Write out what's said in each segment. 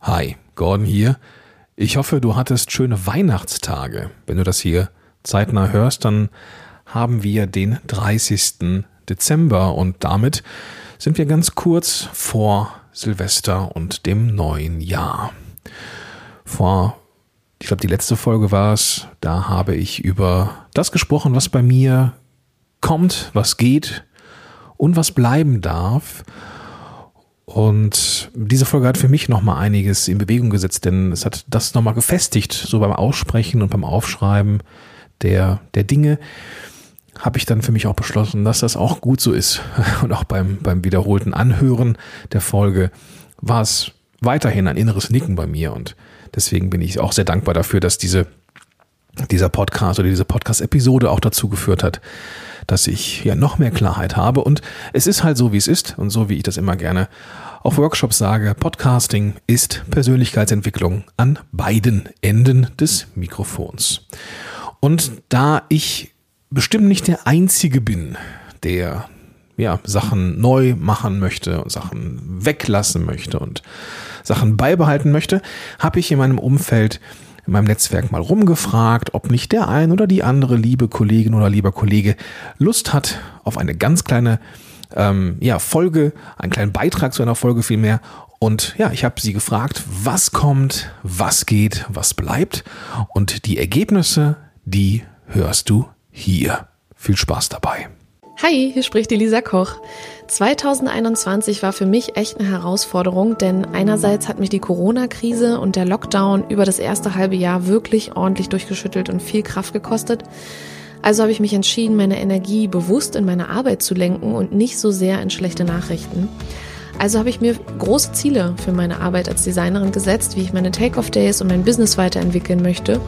Hi, Gordon hier. Ich hoffe, du hattest schöne Weihnachtstage. Wenn du das hier zeitnah hörst, dann haben wir den 30. Dezember und damit sind wir ganz kurz vor Silvester und dem neuen Jahr. Vor, ich glaube, die letzte Folge war es, da habe ich über das gesprochen, was bei mir kommt, was geht und was bleiben darf. Und diese Folge hat für mich nochmal einiges in Bewegung gesetzt, denn es hat das nochmal gefestigt, so beim Aussprechen und beim Aufschreiben der, der Dinge habe ich dann für mich auch beschlossen, dass das auch gut so ist. Und auch beim, beim wiederholten Anhören der Folge war es weiterhin ein inneres Nicken bei mir. Und deswegen bin ich auch sehr dankbar dafür, dass diese, dieser Podcast oder diese Podcast-Episode auch dazu geführt hat, dass ich ja noch mehr Klarheit habe. Und es ist halt so, wie es ist und so, wie ich das immer gerne auf Workshops sage. Podcasting ist Persönlichkeitsentwicklung an beiden Enden des Mikrofons. Und da ich bestimmt nicht der Einzige bin, der ja, Sachen neu machen möchte und Sachen weglassen möchte und Sachen beibehalten möchte, habe ich in meinem Umfeld in meinem Netzwerk mal rumgefragt, ob nicht der ein oder die andere liebe Kollegin oder lieber Kollege Lust hat auf eine ganz kleine ähm, ja, Folge, einen kleinen Beitrag zu einer Folge vielmehr. Und ja, ich habe sie gefragt, was kommt, was geht, was bleibt. Und die Ergebnisse, die hörst du hier. Viel Spaß dabei. Hi, hier spricht die Lisa Koch. 2021 war für mich echt eine Herausforderung, denn einerseits hat mich die Corona-Krise und der Lockdown über das erste halbe Jahr wirklich ordentlich durchgeschüttelt und viel Kraft gekostet. Also habe ich mich entschieden, meine Energie bewusst in meine Arbeit zu lenken und nicht so sehr in schlechte Nachrichten. Also habe ich mir große Ziele für meine Arbeit als Designerin gesetzt, wie ich meine Take-off-Days und mein Business weiterentwickeln möchte.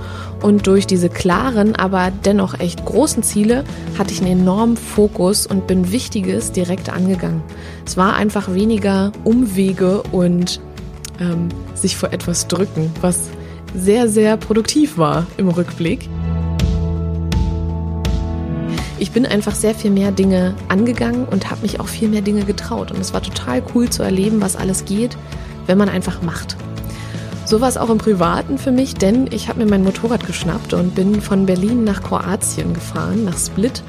Und durch diese klaren, aber dennoch echt großen Ziele hatte ich einen enormen Fokus und bin Wichtiges direkt angegangen. Es war einfach weniger Umwege und ähm, sich vor etwas drücken, was sehr, sehr produktiv war im Rückblick. Ich bin einfach sehr viel mehr Dinge angegangen und habe mich auch viel mehr Dinge getraut. Und es war total cool zu erleben, was alles geht, wenn man einfach macht. So war es auch im Privaten für mich, denn ich habe mir mein Motorrad geschnappt und bin von Berlin nach Kroatien gefahren, nach Split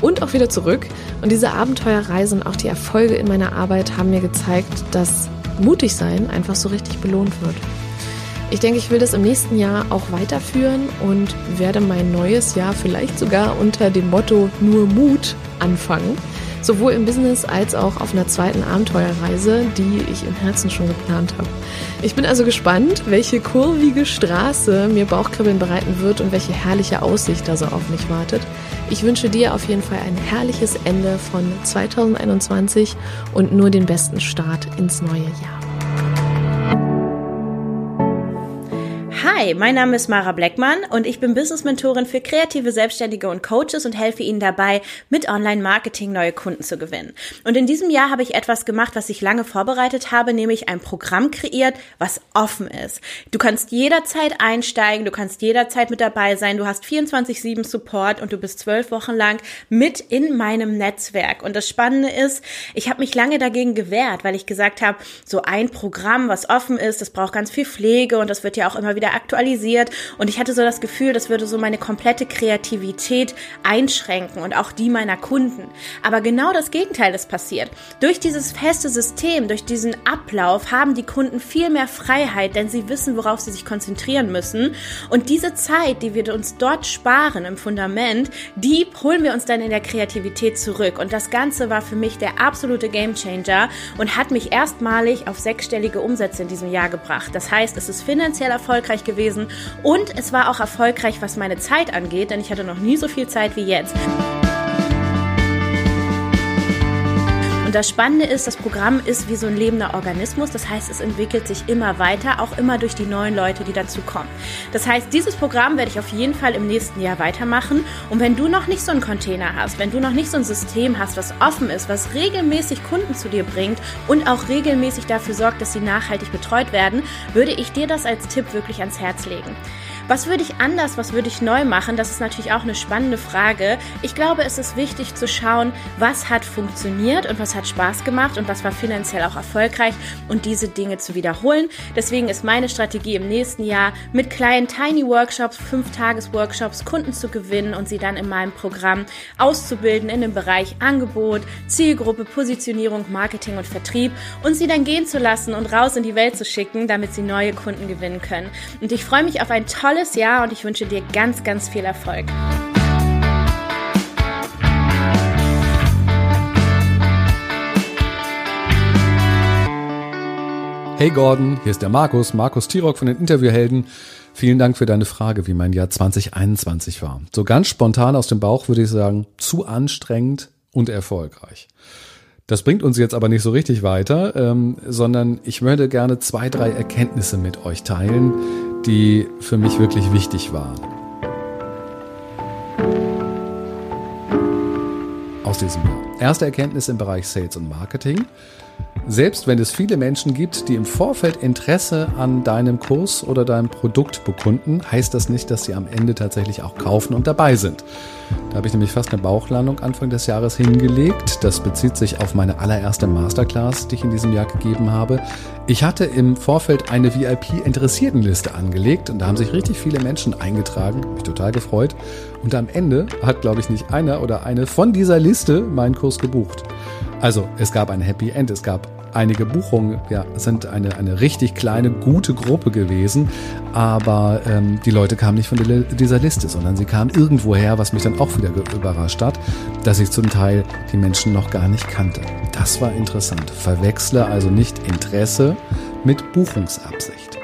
und auch wieder zurück. Und diese Abenteuerreise und auch die Erfolge in meiner Arbeit haben mir gezeigt, dass mutig sein einfach so richtig belohnt wird. Ich denke, ich will das im nächsten Jahr auch weiterführen und werde mein neues Jahr vielleicht sogar unter dem Motto nur Mut anfangen. Sowohl im Business als auch auf einer zweiten Abenteuerreise, die ich im Herzen schon geplant habe. Ich bin also gespannt, welche kurvige Straße mir Bauchkribbeln bereiten wird und welche herrliche Aussicht da so auf mich wartet. Ich wünsche dir auf jeden Fall ein herrliches Ende von 2021 und nur den besten Start ins neue Jahr. Hi, mein Name ist Mara Bleckmann und ich bin Business-Mentorin für kreative Selbstständige und Coaches und helfe ihnen dabei, mit Online-Marketing neue Kunden zu gewinnen. Und in diesem Jahr habe ich etwas gemacht, was ich lange vorbereitet habe, nämlich ein Programm kreiert, was offen ist. Du kannst jederzeit einsteigen, du kannst jederzeit mit dabei sein, du hast 24-7 Support und du bist zwölf Wochen lang mit in meinem Netzwerk. Und das Spannende ist, ich habe mich lange dagegen gewehrt, weil ich gesagt habe, so ein Programm, was offen ist, das braucht ganz viel Pflege und das wird ja auch immer wieder aktualisiert und ich hatte so das Gefühl, das würde so meine komplette Kreativität einschränken und auch die meiner Kunden. Aber genau das Gegenteil ist passiert. Durch dieses feste System, durch diesen Ablauf haben die Kunden viel mehr Freiheit, denn sie wissen, worauf sie sich konzentrieren müssen. Und diese Zeit, die wir uns dort sparen im Fundament, die holen wir uns dann in der Kreativität zurück. Und das Ganze war für mich der absolute Gamechanger und hat mich erstmalig auf sechsstellige Umsätze in diesem Jahr gebracht. Das heißt, es ist finanziell erfolgreich gewesen und es war auch erfolgreich, was meine Zeit angeht, denn ich hatte noch nie so viel Zeit wie jetzt. Das Spannende ist, das Programm ist wie so ein lebender Organismus. Das heißt, es entwickelt sich immer weiter, auch immer durch die neuen Leute, die dazukommen. Das heißt, dieses Programm werde ich auf jeden Fall im nächsten Jahr weitermachen. Und wenn du noch nicht so einen Container hast, wenn du noch nicht so ein System hast, was offen ist, was regelmäßig Kunden zu dir bringt und auch regelmäßig dafür sorgt, dass sie nachhaltig betreut werden, würde ich dir das als Tipp wirklich ans Herz legen. Was würde ich anders, was würde ich neu machen? Das ist natürlich auch eine spannende Frage. Ich glaube, es ist wichtig zu schauen, was hat funktioniert und was hat Spaß gemacht und was war finanziell auch erfolgreich und diese Dinge zu wiederholen. Deswegen ist meine Strategie im nächsten Jahr mit kleinen Tiny Workshops, fünf Tages Workshops Kunden zu gewinnen und sie dann in meinem Programm auszubilden in dem Bereich Angebot, Zielgruppe, Positionierung, Marketing und Vertrieb und sie dann gehen zu lassen und raus in die Welt zu schicken, damit sie neue Kunden gewinnen können. Und ich freue mich auf ein tolles Jahr und ich wünsche dir ganz, ganz viel Erfolg. Hey Gordon, hier ist der Markus, Markus Tirock von den Interviewhelden. Vielen Dank für deine Frage, wie mein Jahr 2021 war. So ganz spontan aus dem Bauch würde ich sagen, zu anstrengend und erfolgreich. Das bringt uns jetzt aber nicht so richtig weiter, ähm, sondern ich möchte gerne zwei, drei Erkenntnisse mit euch teilen, die für mich wirklich wichtig waren. Aus diesem Jahr. Erste Erkenntnis im Bereich Sales und Marketing. Selbst wenn es viele Menschen gibt, die im Vorfeld Interesse an deinem Kurs oder deinem Produkt bekunden, heißt das nicht, dass sie am Ende tatsächlich auch kaufen und dabei sind. Da habe ich nämlich fast eine Bauchlandung Anfang des Jahres hingelegt. Das bezieht sich auf meine allererste Masterclass, die ich in diesem Jahr gegeben habe. Ich hatte im Vorfeld eine VIP-Interessiertenliste angelegt und da haben sich richtig viele Menschen eingetragen. Mich total gefreut. Und am Ende hat, glaube ich, nicht einer oder eine von dieser Liste meinen Kurs gebucht. Also es gab ein Happy End, es gab einige Buchungen, ja, sind eine, eine richtig kleine, gute Gruppe gewesen, aber ähm, die Leute kamen nicht von dieser Liste, sondern sie kamen irgendwoher, was mich dann auch wieder überrascht hat, dass ich zum Teil die Menschen noch gar nicht kannte. Das war interessant. Verwechsle also nicht Interesse mit Buchungsabsicht.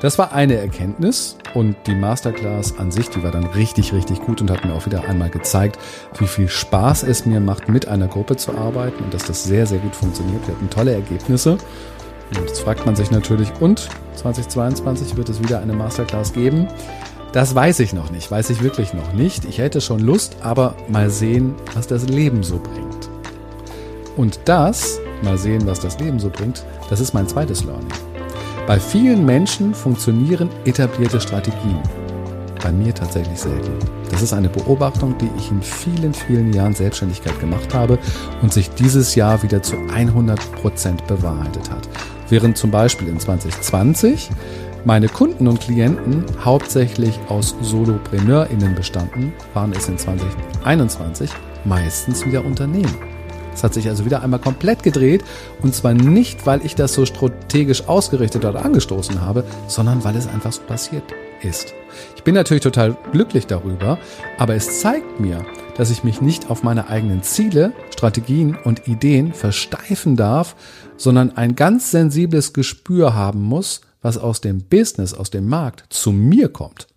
Das war eine Erkenntnis und die Masterclass an sich, die war dann richtig, richtig gut und hat mir auch wieder einmal gezeigt, wie viel Spaß es mir macht, mit einer Gruppe zu arbeiten und dass das sehr, sehr gut funktioniert. Wir hatten tolle Ergebnisse. Und jetzt fragt man sich natürlich, und 2022 wird es wieder eine Masterclass geben? Das weiß ich noch nicht, weiß ich wirklich noch nicht. Ich hätte schon Lust, aber mal sehen, was das Leben so bringt. Und das, mal sehen, was das Leben so bringt, das ist mein zweites Learning. Bei vielen Menschen funktionieren etablierte Strategien. Bei mir tatsächlich selten. Das ist eine Beobachtung, die ich in vielen, vielen Jahren Selbstständigkeit gemacht habe und sich dieses Jahr wieder zu 100 Prozent bewahrheitet hat. Während zum Beispiel in 2020 meine Kunden und Klienten hauptsächlich aus SolopreneurInnen bestanden, waren es in 2021 meistens wieder Unternehmen. Es hat sich also wieder einmal komplett gedreht und zwar nicht, weil ich das so strategisch ausgerichtet oder angestoßen habe, sondern weil es einfach so passiert ist. Ich bin natürlich total glücklich darüber, aber es zeigt mir, dass ich mich nicht auf meine eigenen Ziele, Strategien und Ideen versteifen darf, sondern ein ganz sensibles Gespür haben muss, was aus dem Business, aus dem Markt zu mir kommt.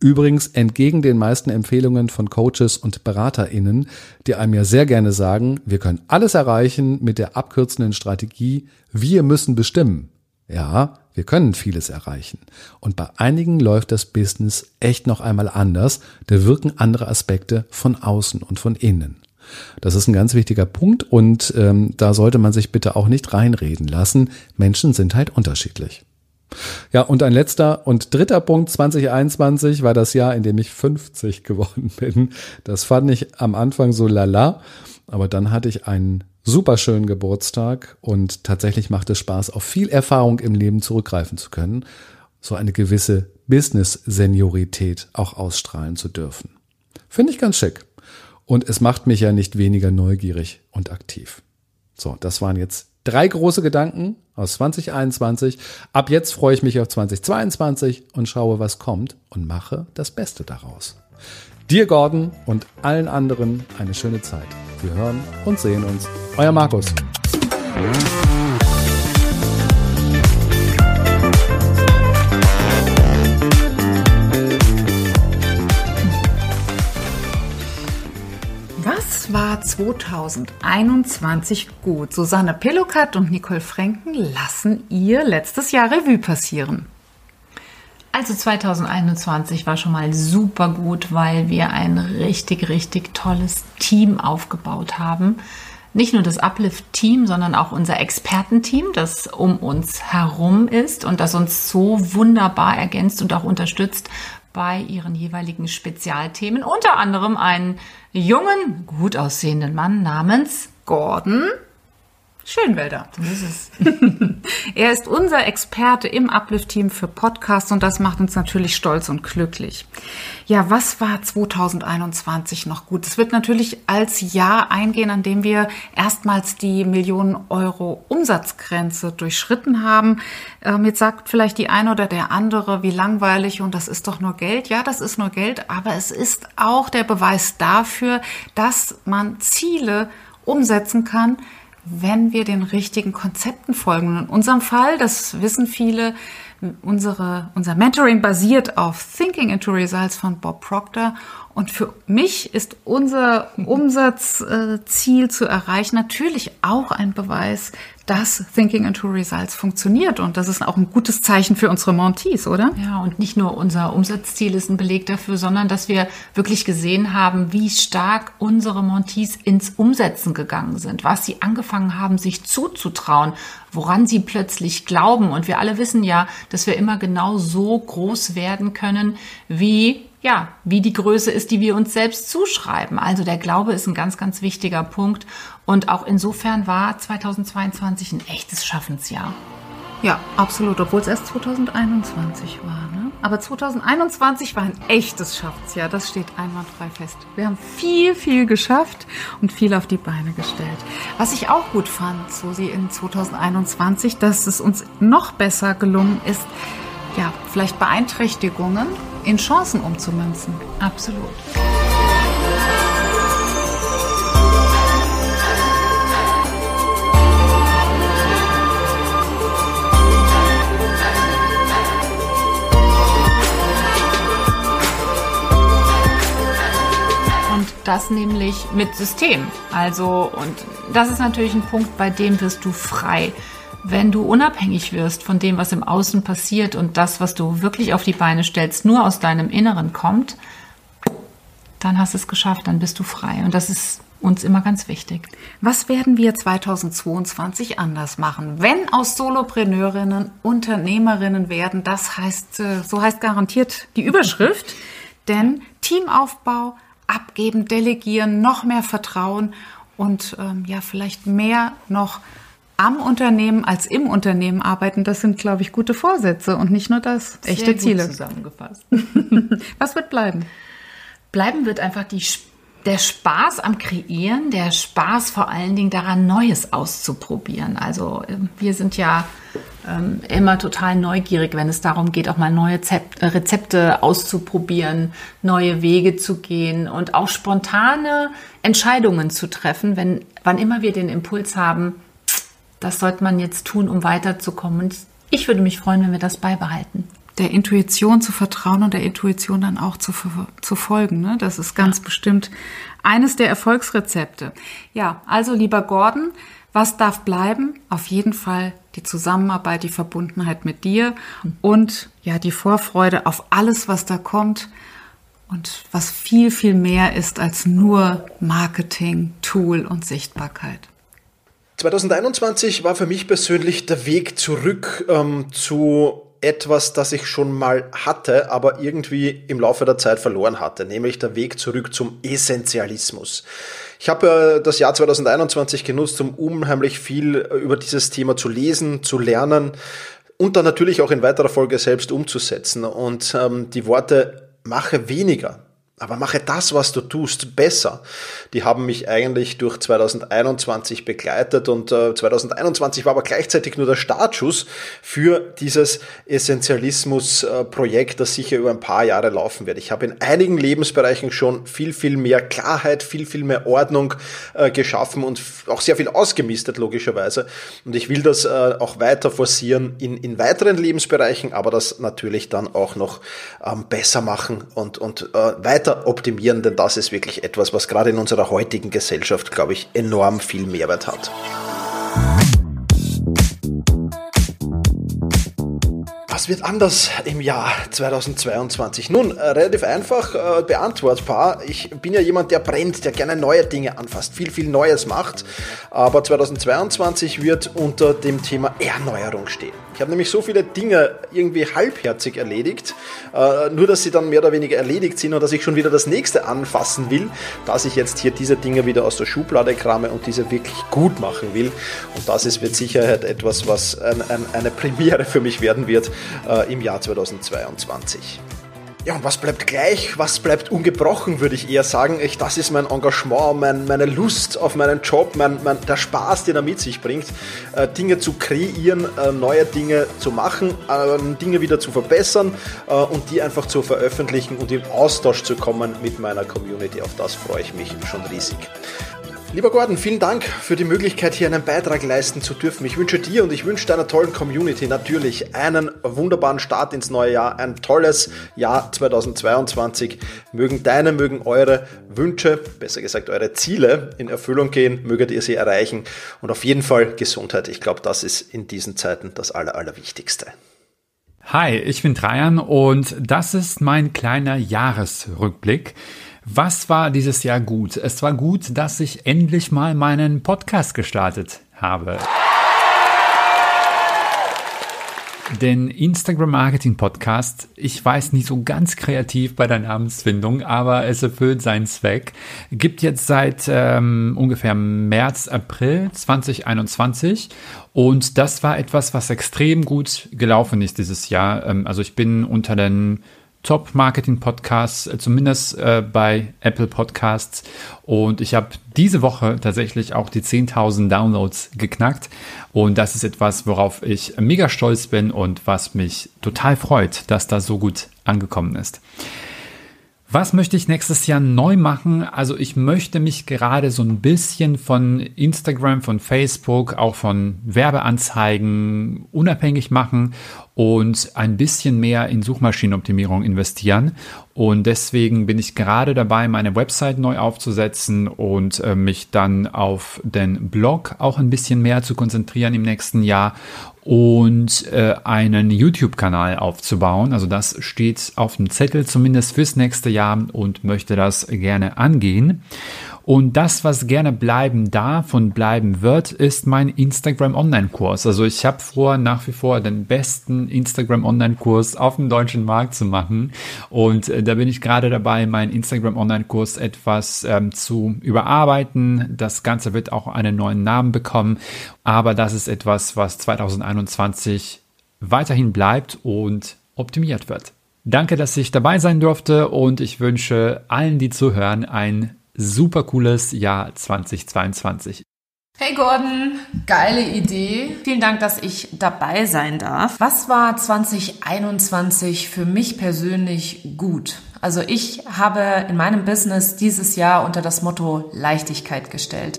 Übrigens entgegen den meisten Empfehlungen von Coaches und BeraterInnen, die einem ja sehr gerne sagen, wir können alles erreichen mit der abkürzenden Strategie, wir müssen bestimmen. Ja, wir können vieles erreichen. Und bei einigen läuft das Business echt noch einmal anders, da wirken andere Aspekte von außen und von innen. Das ist ein ganz wichtiger Punkt und ähm, da sollte man sich bitte auch nicht reinreden lassen. Menschen sind halt unterschiedlich. Ja, und ein letzter und dritter Punkt, 2021 war das Jahr, in dem ich 50 geworden bin. Das fand ich am Anfang so lala, aber dann hatte ich einen superschönen Geburtstag und tatsächlich macht es Spaß, auf viel Erfahrung im Leben zurückgreifen zu können, so eine gewisse Business-Seniorität auch ausstrahlen zu dürfen. Finde ich ganz schick. Und es macht mich ja nicht weniger neugierig und aktiv. So, das waren jetzt Drei große Gedanken aus 2021. Ab jetzt freue ich mich auf 2022 und schaue, was kommt und mache das Beste daraus. Dir, Gordon, und allen anderen eine schöne Zeit. Wir hören und sehen uns. Euer Markus. War 2021 gut? Susanne Pelokat und Nicole Franken lassen ihr letztes Jahr Revue passieren. Also 2021 war schon mal super gut, weil wir ein richtig, richtig tolles Team aufgebaut haben. nicht nur das Uplift-Team, sondern auch unser Expertenteam, das um uns herum ist und das uns so wunderbar ergänzt und auch unterstützt bei ihren jeweiligen Spezialthemen. Unter anderem einen jungen, gut aussehenden Mann namens Gordon Schönwälder. So ist er ist unser Experte im Uplift-Team für Podcasts und das macht uns natürlich stolz und glücklich. Ja, was war 2021 noch gut? Es wird natürlich als Jahr eingehen, an dem wir erstmals die Millionen Euro Umsatzgrenze durchschritten haben. Ähm, jetzt sagt vielleicht die eine oder der andere, wie langweilig und das ist doch nur Geld. Ja, das ist nur Geld, aber es ist auch der Beweis dafür, dass man Ziele umsetzen kann, wenn wir den richtigen Konzepten folgen. In unserem Fall, das wissen viele, unsere, unser Mentoring basiert auf Thinking into Results von Bob Proctor. Und für mich ist unser Umsatzziel zu erreichen natürlich auch ein Beweis, dass Thinking into Results funktioniert. Und das ist auch ein gutes Zeichen für unsere Montees, oder? Ja, und nicht nur unser Umsatzziel ist ein Beleg dafür, sondern dass wir wirklich gesehen haben, wie stark unsere Montees ins Umsetzen gegangen sind, was sie angefangen haben, sich zuzutrauen, woran sie plötzlich glauben. Und wir alle wissen ja, dass wir immer genau so groß werden können, wie ja, wie die Größe ist, die wir uns selbst zuschreiben. Also der Glaube ist ein ganz, ganz wichtiger Punkt. Und auch insofern war 2022 ein echtes Schaffensjahr. Ja, absolut, obwohl es erst 2021 war. Ne? Aber 2021 war ein echtes Schaffensjahr, das steht einwandfrei fest. Wir haben viel, viel geschafft und viel auf die Beine gestellt. Was ich auch gut fand, so sie in 2021, dass es uns noch besser gelungen ist, ja, vielleicht Beeinträchtigungen in Chancen umzumünzen. Absolut. Und das nämlich mit System. Also, und das ist natürlich ein Punkt, bei dem wirst du frei wenn du unabhängig wirst von dem, was im Außen passiert und das, was du wirklich auf die Beine stellst, nur aus deinem Inneren kommt, dann hast du es geschafft, dann bist du frei. Und das ist uns immer ganz wichtig. Was werden wir 2022 anders machen? Wenn aus Solopreneurinnen Unternehmerinnen werden, das heißt, äh, so heißt garantiert die Überschrift, denn Teamaufbau, abgeben, delegieren, noch mehr Vertrauen und ähm, ja, vielleicht mehr noch am Unternehmen als im Unternehmen arbeiten, das sind, glaube ich, gute Vorsätze und nicht nur das. Sehr echte Ziele. Zusammengefasst. Was wird bleiben? Bleiben wird einfach die, der Spaß am Kreieren, der Spaß vor allen Dingen daran, Neues auszuprobieren. Also ähm, wir sind ja ähm, immer total neugierig, wenn es darum geht, auch mal neue Rezepte auszuprobieren, neue Wege zu gehen und auch spontane Entscheidungen zu treffen, wenn wann immer wir den Impuls haben, das sollte man jetzt tun, um weiterzukommen. Und ich würde mich freuen, wenn wir das beibehalten. Der Intuition zu vertrauen und der Intuition dann auch zu, zu folgen. Ne? Das ist ganz ja. bestimmt eines der Erfolgsrezepte. Ja, also lieber Gordon, was darf bleiben? Auf jeden Fall die Zusammenarbeit, die Verbundenheit mit dir und ja, die Vorfreude auf alles, was da kommt und was viel, viel mehr ist als nur Marketing, Tool und Sichtbarkeit. 2021 war für mich persönlich der Weg zurück ähm, zu etwas, das ich schon mal hatte, aber irgendwie im Laufe der Zeit verloren hatte, nämlich der Weg zurück zum Essentialismus. Ich habe äh, das Jahr 2021 genutzt, um unheimlich viel über dieses Thema zu lesen, zu lernen und dann natürlich auch in weiterer Folge selbst umzusetzen. Und ähm, die Worte mache weniger aber mache das, was du tust, besser. Die haben mich eigentlich durch 2021 begleitet und äh, 2021 war aber gleichzeitig nur der Startschuss für dieses Essentialismus-Projekt, das sicher über ein paar Jahre laufen wird. Ich habe in einigen Lebensbereichen schon viel, viel mehr Klarheit, viel, viel mehr Ordnung äh, geschaffen und auch sehr viel ausgemistet, logischerweise. Und ich will das äh, auch weiter forcieren in, in weiteren Lebensbereichen, aber das natürlich dann auch noch ähm, besser machen und, und äh, weiter weiter optimieren, denn das ist wirklich etwas, was gerade in unserer heutigen Gesellschaft, glaube ich, enorm viel Mehrwert hat. Was wird anders im Jahr 2022? Nun, äh, relativ einfach äh, beantwortbar. Ich bin ja jemand, der brennt, der gerne neue Dinge anfasst, viel, viel Neues macht. Aber 2022 wird unter dem Thema Erneuerung stehen. Ich habe nämlich so viele Dinge irgendwie halbherzig erledigt, äh, nur dass sie dann mehr oder weniger erledigt sind und dass ich schon wieder das nächste anfassen will, dass ich jetzt hier diese Dinge wieder aus der Schublade krame und diese wirklich gut machen will. Und das ist mit Sicherheit etwas, was ein, ein, eine Premiere für mich werden wird äh, im Jahr 2022. Ja, und was bleibt gleich? Was bleibt ungebrochen, würde ich eher sagen. Ich, das ist mein Engagement, mein, meine Lust auf meinen Job, mein, mein, der Spaß, den er mit sich bringt, äh, Dinge zu kreieren, äh, neue Dinge zu machen, äh, Dinge wieder zu verbessern äh, und die einfach zu veröffentlichen und in Austausch zu kommen mit meiner Community. Auf das freue ich mich schon riesig. Lieber Gordon, vielen Dank für die Möglichkeit, hier einen Beitrag leisten zu dürfen. Ich wünsche dir und ich wünsche deiner tollen Community natürlich einen wunderbaren Start ins neue Jahr, ein tolles Jahr 2022. Mögen deine, mögen eure Wünsche, besser gesagt eure Ziele in Erfüllung gehen, möget ihr sie erreichen und auf jeden Fall Gesundheit. Ich glaube, das ist in diesen Zeiten das Aller, Allerwichtigste. Hi, ich bin Trajan und das ist mein kleiner Jahresrückblick. Was war dieses Jahr gut? Es war gut, dass ich endlich mal meinen Podcast gestartet habe. Den Instagram Marketing Podcast, ich weiß nicht so ganz kreativ bei der Namensfindung, aber es erfüllt seinen Zweck, gibt jetzt seit ähm, ungefähr März, April 2021 und das war etwas, was extrem gut gelaufen ist dieses Jahr. Ähm, also ich bin unter den Top-Marketing-Podcasts, äh, zumindest äh, bei Apple Podcasts. Und ich habe diese Woche tatsächlich auch die 10.000 Downloads geknackt. Und das ist etwas, worauf ich mega stolz bin und was mich total freut, dass das so gut angekommen ist. Was möchte ich nächstes Jahr neu machen? Also ich möchte mich gerade so ein bisschen von Instagram, von Facebook, auch von Werbeanzeigen unabhängig machen und ein bisschen mehr in Suchmaschinenoptimierung investieren. Und deswegen bin ich gerade dabei, meine Website neu aufzusetzen und äh, mich dann auf den Blog auch ein bisschen mehr zu konzentrieren im nächsten Jahr und äh, einen YouTube-Kanal aufzubauen. Also das steht auf dem Zettel zumindest fürs nächste Jahr und möchte das gerne angehen. Und das, was gerne bleiben darf und bleiben wird, ist mein Instagram Online-Kurs. Also ich habe vor, nach wie vor den besten Instagram Online-Kurs auf dem deutschen Markt zu machen. Und äh, da bin ich gerade dabei, meinen Instagram Online-Kurs etwas ähm, zu überarbeiten. Das Ganze wird auch einen neuen Namen bekommen. Aber das ist etwas, was 2021 weiterhin bleibt und optimiert wird. Danke, dass ich dabei sein durfte und ich wünsche allen, die zuhören, ein super cooles Jahr 2022. Hey Gordon, geile Idee. Vielen Dank, dass ich dabei sein darf. Was war 2021 für mich persönlich gut? Also ich habe in meinem Business dieses Jahr unter das Motto Leichtigkeit gestellt.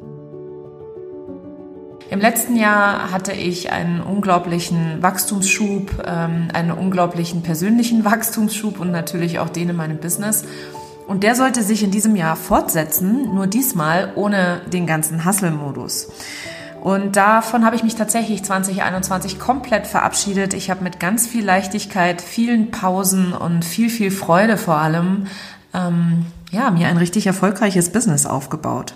Im letzten Jahr hatte ich einen unglaublichen Wachstumsschub, ähm, einen unglaublichen persönlichen Wachstumsschub und natürlich auch den in meinem Business. Und der sollte sich in diesem Jahr fortsetzen, nur diesmal ohne den ganzen Hustle-Modus. Und davon habe ich mich tatsächlich 2021 komplett verabschiedet. Ich habe mit ganz viel Leichtigkeit, vielen Pausen und viel, viel Freude vor allem, ähm, ja, mir ein richtig erfolgreiches Business aufgebaut.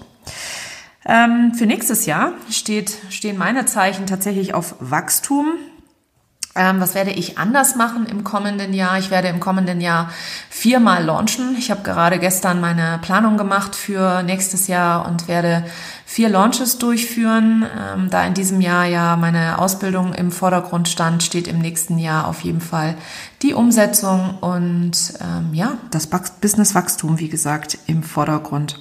Ähm, für nächstes Jahr steht, stehen meine Zeichen tatsächlich auf Wachstum. Ähm, was werde ich anders machen im kommenden Jahr? Ich werde im kommenden Jahr viermal launchen. Ich habe gerade gestern meine Planung gemacht für nächstes Jahr und werde vier Launches durchführen. Ähm, da in diesem Jahr ja meine Ausbildung im Vordergrund stand, steht im nächsten Jahr auf jeden Fall die Umsetzung und ähm, ja, das Businesswachstum, wie gesagt, im Vordergrund.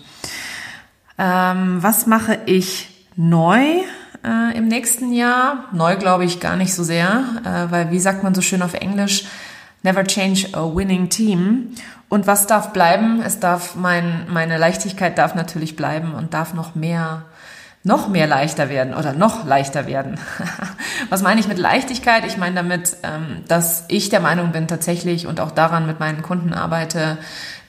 Ähm, was mache ich neu? Äh, im nächsten Jahr. Neu glaube ich gar nicht so sehr, äh, weil wie sagt man so schön auf Englisch, never change a winning team. Und was darf bleiben? Es darf mein, meine Leichtigkeit darf natürlich bleiben und darf noch mehr noch mehr leichter werden oder noch leichter werden. Was meine ich mit Leichtigkeit? Ich meine damit, ähm, dass ich der Meinung bin tatsächlich und auch daran mit meinen Kunden arbeite,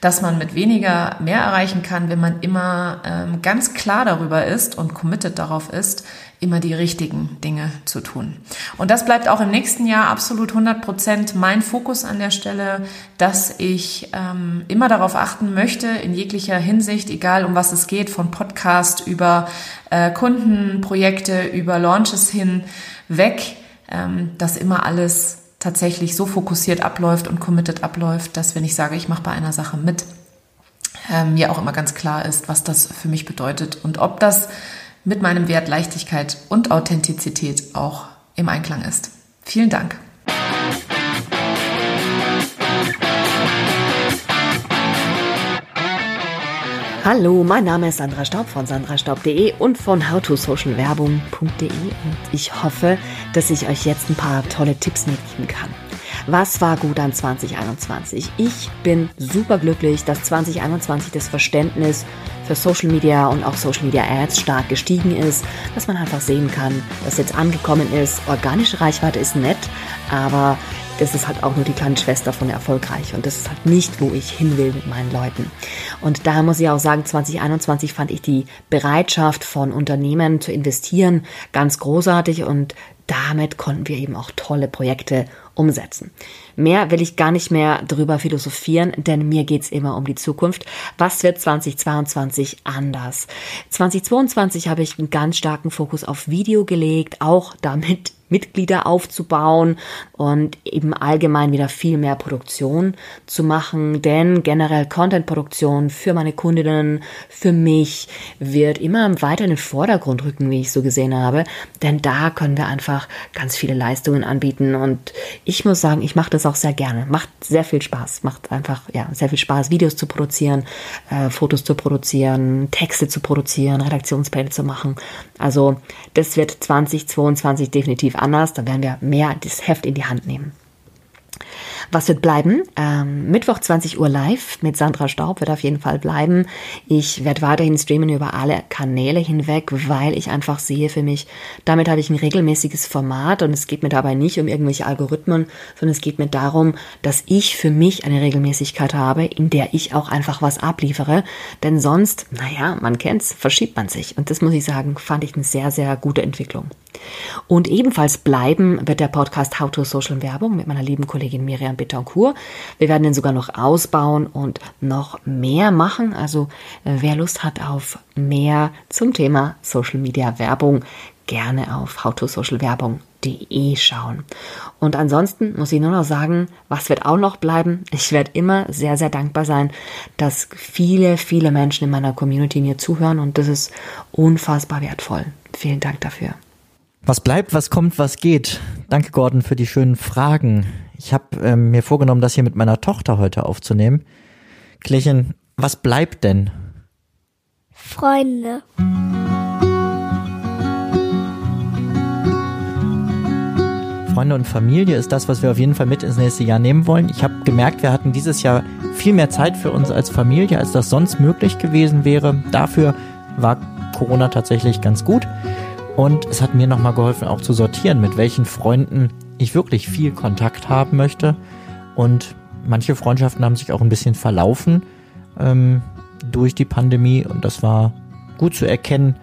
dass man mit weniger mehr erreichen kann, wenn man immer ähm, ganz klar darüber ist und committed darauf ist, immer die richtigen Dinge zu tun. Und das bleibt auch im nächsten Jahr absolut 100 Prozent mein Fokus an der Stelle, dass ich ähm, immer darauf achten möchte, in jeglicher Hinsicht, egal um was es geht, von Podcast über äh, Kundenprojekte, über Launches hin, weg, ähm, dass immer alles tatsächlich so fokussiert abläuft und committed abläuft, dass wenn ich sage, ich mache bei einer Sache mit, ähm, mir auch immer ganz klar ist, was das für mich bedeutet und ob das mit meinem Wert Leichtigkeit und Authentizität auch im Einklang ist. Vielen Dank. Hallo, mein Name ist Sandra Staub von sandrastaub.de und von howtosocialwerbung.de und ich hoffe, dass ich euch jetzt ein paar tolle Tipps mitgeben kann. Was war gut an 2021? Ich bin super glücklich, dass 2021 das Verständnis für Social Media und auch Social Media Ads stark gestiegen ist, dass man einfach sehen kann, dass jetzt angekommen ist. Organische Reichweite ist nett, aber das ist halt auch nur die kleine Schwester von erfolgreich und das ist halt nicht, wo ich hin will mit meinen Leuten. Und daher muss ich auch sagen, 2021 fand ich die Bereitschaft von Unternehmen zu investieren ganz großartig und damit konnten wir eben auch tolle Projekte umsetzen. Mehr will ich gar nicht mehr drüber philosophieren, denn mir geht's immer um die Zukunft. Was wird 2022 anders? 2022 habe ich einen ganz starken Fokus auf Video gelegt, auch damit Mitglieder aufzubauen und eben allgemein wieder viel mehr Produktion zu machen, denn generell Content-Produktion für meine Kundinnen, für mich wird immer weiter in den Vordergrund rücken, wie ich so gesehen habe, denn da können wir einfach ganz viele Leistungen anbieten und ich muss sagen, ich mache das auch sehr gerne, macht sehr viel Spaß, macht einfach ja sehr viel Spaß, Videos zu produzieren, äh, Fotos zu produzieren, Texte zu produzieren, Redaktionspläne zu machen. Also das wird 2022 definitiv anders. Da werden wir mehr das Heft in die Hand nehmen. Was wird bleiben? Ähm, Mittwoch 20 Uhr live mit Sandra Staub wird auf jeden Fall bleiben. Ich werde weiterhin streamen über alle Kanäle hinweg, weil ich einfach sehe für mich, damit habe ich ein regelmäßiges Format und es geht mir dabei nicht um irgendwelche Algorithmen, sondern es geht mir darum, dass ich für mich eine Regelmäßigkeit habe, in der ich auch einfach was abliefere. Denn sonst, naja, man kennt's, verschiebt man sich. Und das muss ich sagen, fand ich eine sehr, sehr gute Entwicklung. Und ebenfalls bleiben wird der Podcast How to Social Werbung mit meiner lieben Kollegin Miriam Betancourt. Wir werden den sogar noch ausbauen und noch mehr machen. Also äh, wer Lust hat auf mehr zum Thema Social Media Werbung, gerne auf howtosocialwerbung.de schauen. Und ansonsten muss ich nur noch sagen, was wird auch noch bleiben? Ich werde immer sehr, sehr dankbar sein, dass viele, viele Menschen in meiner Community mir zuhören und das ist unfassbar wertvoll. Vielen Dank dafür. Was bleibt, was kommt, was geht? Danke, Gordon, für die schönen Fragen. Ich habe ähm, mir vorgenommen, das hier mit meiner Tochter heute aufzunehmen. Klärchen, was bleibt denn? Freunde. Freunde und Familie ist das, was wir auf jeden Fall mit ins nächste Jahr nehmen wollen. Ich habe gemerkt, wir hatten dieses Jahr viel mehr Zeit für uns als Familie, als das sonst möglich gewesen wäre. Dafür war Corona tatsächlich ganz gut. Und es hat mir nochmal geholfen, auch zu sortieren, mit welchen Freunden ich wirklich viel Kontakt haben möchte. Und manche Freundschaften haben sich auch ein bisschen verlaufen ähm, durch die Pandemie. Und das war gut zu erkennen,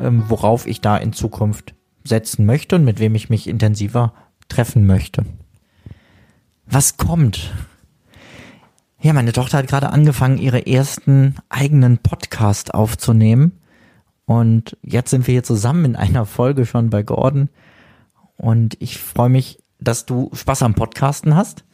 ähm, worauf ich da in Zukunft setzen möchte und mit wem ich mich intensiver treffen möchte. Was kommt? Ja, meine Tochter hat gerade angefangen, ihre ersten eigenen Podcast aufzunehmen. Und jetzt sind wir hier zusammen in einer Folge schon bei Gordon. Und ich freue mich, dass du Spaß am Podcasten hast.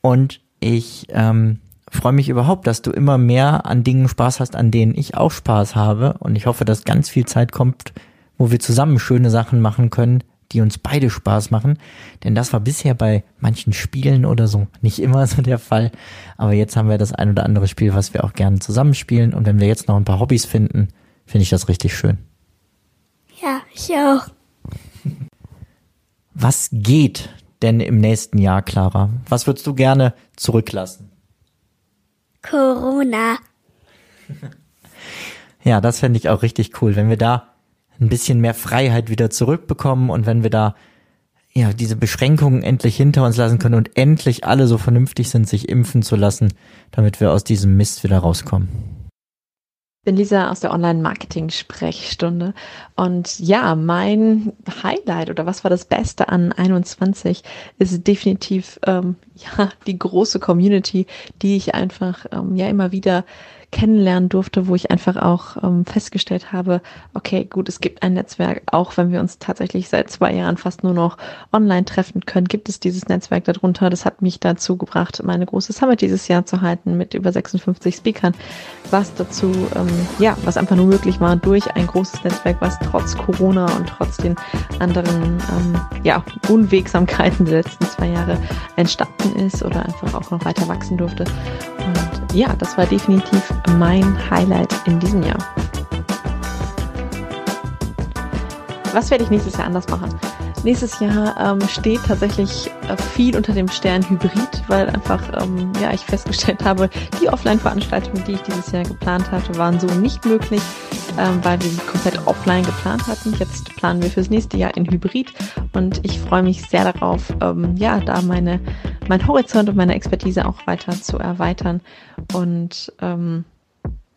Und ich ähm, freue mich überhaupt, dass du immer mehr an Dingen Spaß hast, an denen ich auch Spaß habe. Und ich hoffe, dass ganz viel Zeit kommt, wo wir zusammen schöne Sachen machen können, die uns beide Spaß machen. Denn das war bisher bei manchen Spielen oder so nicht immer so der Fall. Aber jetzt haben wir das ein oder andere Spiel, was wir auch gerne zusammenspielen. Und wenn wir jetzt noch ein paar Hobbys finden, finde ich das richtig schön. Ja, ich auch. Was geht denn im nächsten Jahr, Clara? Was würdest du gerne zurücklassen? Corona. ja, das fände ich auch richtig cool, wenn wir da ein bisschen mehr Freiheit wieder zurückbekommen und wenn wir da ja, diese Beschränkungen endlich hinter uns lassen können und endlich alle so vernünftig sind, sich impfen zu lassen, damit wir aus diesem Mist wieder rauskommen bin Lisa aus der Online-Marketing-Sprechstunde. Und ja, mein Highlight oder was war das Beste an 21 ist definitiv ähm, ja die große Community, die ich einfach ähm, ja immer wieder kennenlernen durfte, wo ich einfach auch ähm, festgestellt habe, okay, gut, es gibt ein Netzwerk, auch wenn wir uns tatsächlich seit zwei Jahren fast nur noch online treffen können, gibt es dieses Netzwerk darunter. Das hat mich dazu gebracht, meine große Summit dieses Jahr zu halten mit über 56 Speakern, was dazu, ähm, ja, was einfach nur möglich war durch ein großes Netzwerk, was trotz Corona und trotz den anderen, ähm, ja, Unwegsamkeiten der letzten zwei Jahre entstanden ist oder einfach auch noch weiter wachsen durfte. Und ja, das war definitiv mein Highlight in diesem Jahr. Was werde ich nächstes Jahr anders machen? Nächstes Jahr ähm, steht tatsächlich äh, viel unter dem Stern Hybrid, weil einfach ähm, ja ich festgestellt habe, die Offline-Veranstaltungen, die ich dieses Jahr geplant hatte, waren so nicht möglich, ähm, weil wir sie komplett offline geplant hatten. Jetzt planen wir fürs nächste Jahr in Hybrid und ich freue mich sehr darauf, ähm, ja da meine mein Horizont und meine Expertise auch weiter zu erweitern und ähm,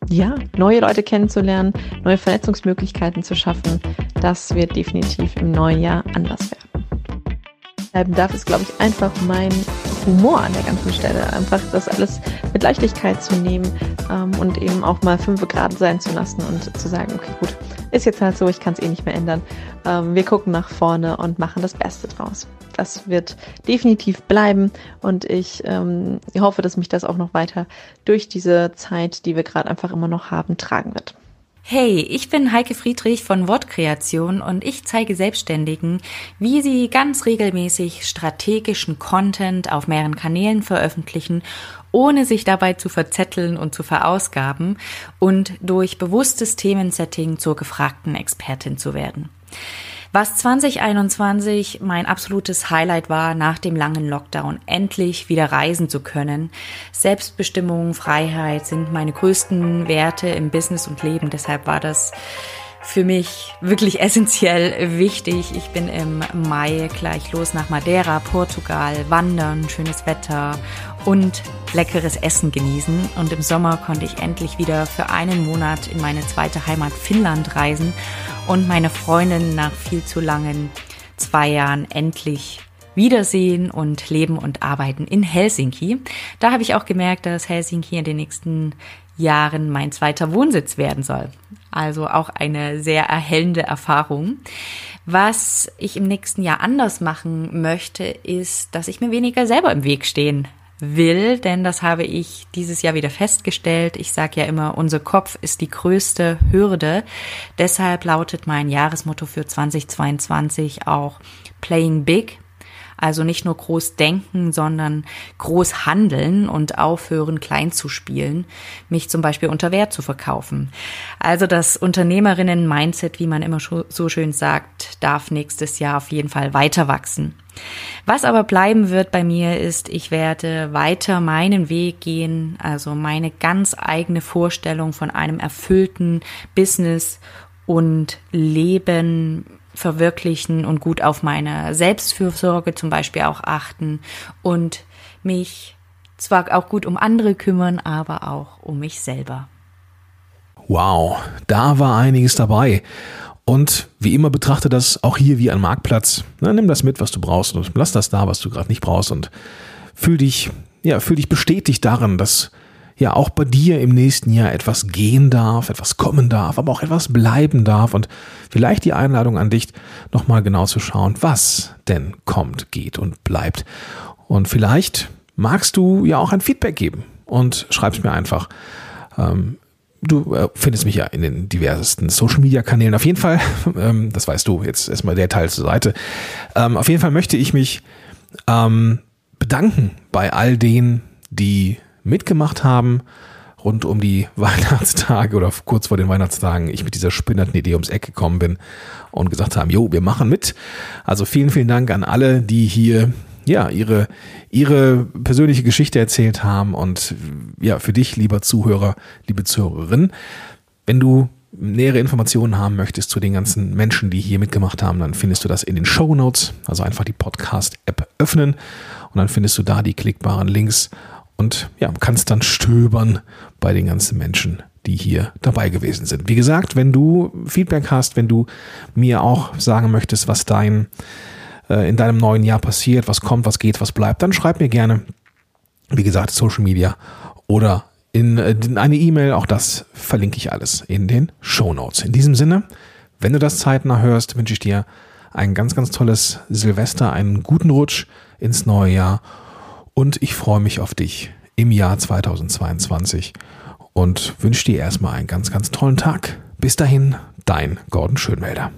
ja, neue Leute kennenzulernen, neue Vernetzungsmöglichkeiten zu schaffen, das wird definitiv im neuen Jahr anders werden. Bleiben darf es, glaube ich, einfach mein Humor an der ganzen Stelle. Einfach das alles mit Leichtigkeit zu nehmen ähm, und eben auch mal fünf Grad sein zu lassen und zu sagen, okay, gut, ist jetzt halt so, ich kann es eh nicht mehr ändern. Ähm, wir gucken nach vorne und machen das Beste draus. Das wird definitiv bleiben und ich ähm, hoffe, dass mich das auch noch weiter durch diese Zeit, die wir gerade einfach immer noch haben, tragen wird. Hey, ich bin Heike Friedrich von Wortkreation und ich zeige Selbstständigen, wie sie ganz regelmäßig strategischen Content auf mehreren Kanälen veröffentlichen, ohne sich dabei zu verzetteln und zu verausgaben und durch bewusstes Themensetting zur gefragten Expertin zu werden. Was 2021 mein absolutes Highlight war, nach dem langen Lockdown endlich wieder reisen zu können. Selbstbestimmung, Freiheit sind meine größten Werte im Business und Leben. Deshalb war das für mich wirklich essentiell wichtig. Ich bin im Mai gleich los nach Madeira, Portugal, wandern, schönes Wetter und leckeres Essen genießen. Und im Sommer konnte ich endlich wieder für einen Monat in meine zweite Heimat Finnland reisen und meine Freundin nach viel zu langen zwei Jahren endlich wiedersehen und leben und arbeiten in Helsinki. Da habe ich auch gemerkt, dass Helsinki in den nächsten Jahren mein zweiter Wohnsitz werden soll. Also auch eine sehr erhellende Erfahrung. Was ich im nächsten Jahr anders machen möchte, ist, dass ich mir weniger selber im Weg stehen will, denn das habe ich dieses Jahr wieder festgestellt. Ich sage ja immer, unser Kopf ist die größte Hürde. Deshalb lautet mein Jahresmotto für 2022 auch Playing Big, also nicht nur groß denken, sondern groß handeln und aufhören, klein zu spielen, mich zum Beispiel unter Wert zu verkaufen. Also das Unternehmerinnen-Mindset, wie man immer so schön sagt, darf nächstes Jahr auf jeden Fall weiter wachsen. Was aber bleiben wird bei mir ist, ich werde weiter meinen Weg gehen, also meine ganz eigene Vorstellung von einem erfüllten Business und Leben verwirklichen und gut auf meine Selbstfürsorge zum Beispiel auch achten und mich zwar auch gut um andere kümmern, aber auch um mich selber. Wow, da war einiges dabei. Und wie immer betrachte das auch hier wie ein Marktplatz. Na, nimm das mit, was du brauchst und lass das da, was du gerade nicht brauchst und fühl dich, ja, fühl dich bestätigt darin, dass ja auch bei dir im nächsten Jahr etwas gehen darf, etwas kommen darf, aber auch etwas bleiben darf und vielleicht die Einladung an dich, nochmal genau zu schauen, was denn kommt, geht und bleibt. Und vielleicht magst du ja auch ein Feedback geben und schreib's mir einfach. Ähm, Du äh, findest mich ja in den diversesten Social Media Kanälen. Auf jeden Fall, ähm, das weißt du, jetzt erstmal der Teil zur Seite. Ähm, auf jeden Fall möchte ich mich ähm, bedanken bei all denen, die mitgemacht haben rund um die Weihnachtstage oder kurz vor den Weihnachtstagen ich mit dieser spinnerten Idee ums Eck gekommen bin und gesagt haben, jo, wir machen mit. Also vielen, vielen Dank an alle, die hier ja, ihre, ihre persönliche Geschichte erzählt haben und ja, für dich, lieber Zuhörer, liebe Zuhörerin, wenn du nähere Informationen haben möchtest zu den ganzen Menschen, die hier mitgemacht haben, dann findest du das in den Show Notes. Also einfach die Podcast-App öffnen und dann findest du da die klickbaren Links und ja, kannst dann stöbern bei den ganzen Menschen, die hier dabei gewesen sind. Wie gesagt, wenn du Feedback hast, wenn du mir auch sagen möchtest, was dein äh, in deinem neuen Jahr passiert, was kommt, was geht, was bleibt, dann schreib mir gerne. Wie gesagt, Social Media oder in, äh, in eine E-Mail. Auch das verlinke ich alles in den Show Notes. In diesem Sinne, wenn du das zeitnah hörst, wünsche ich dir ein ganz, ganz tolles Silvester, einen guten Rutsch ins neue Jahr und ich freue mich auf dich im Jahr 2022 und wünsche dir erstmal einen ganz, ganz tollen Tag. Bis dahin, dein Gordon Schönmelder.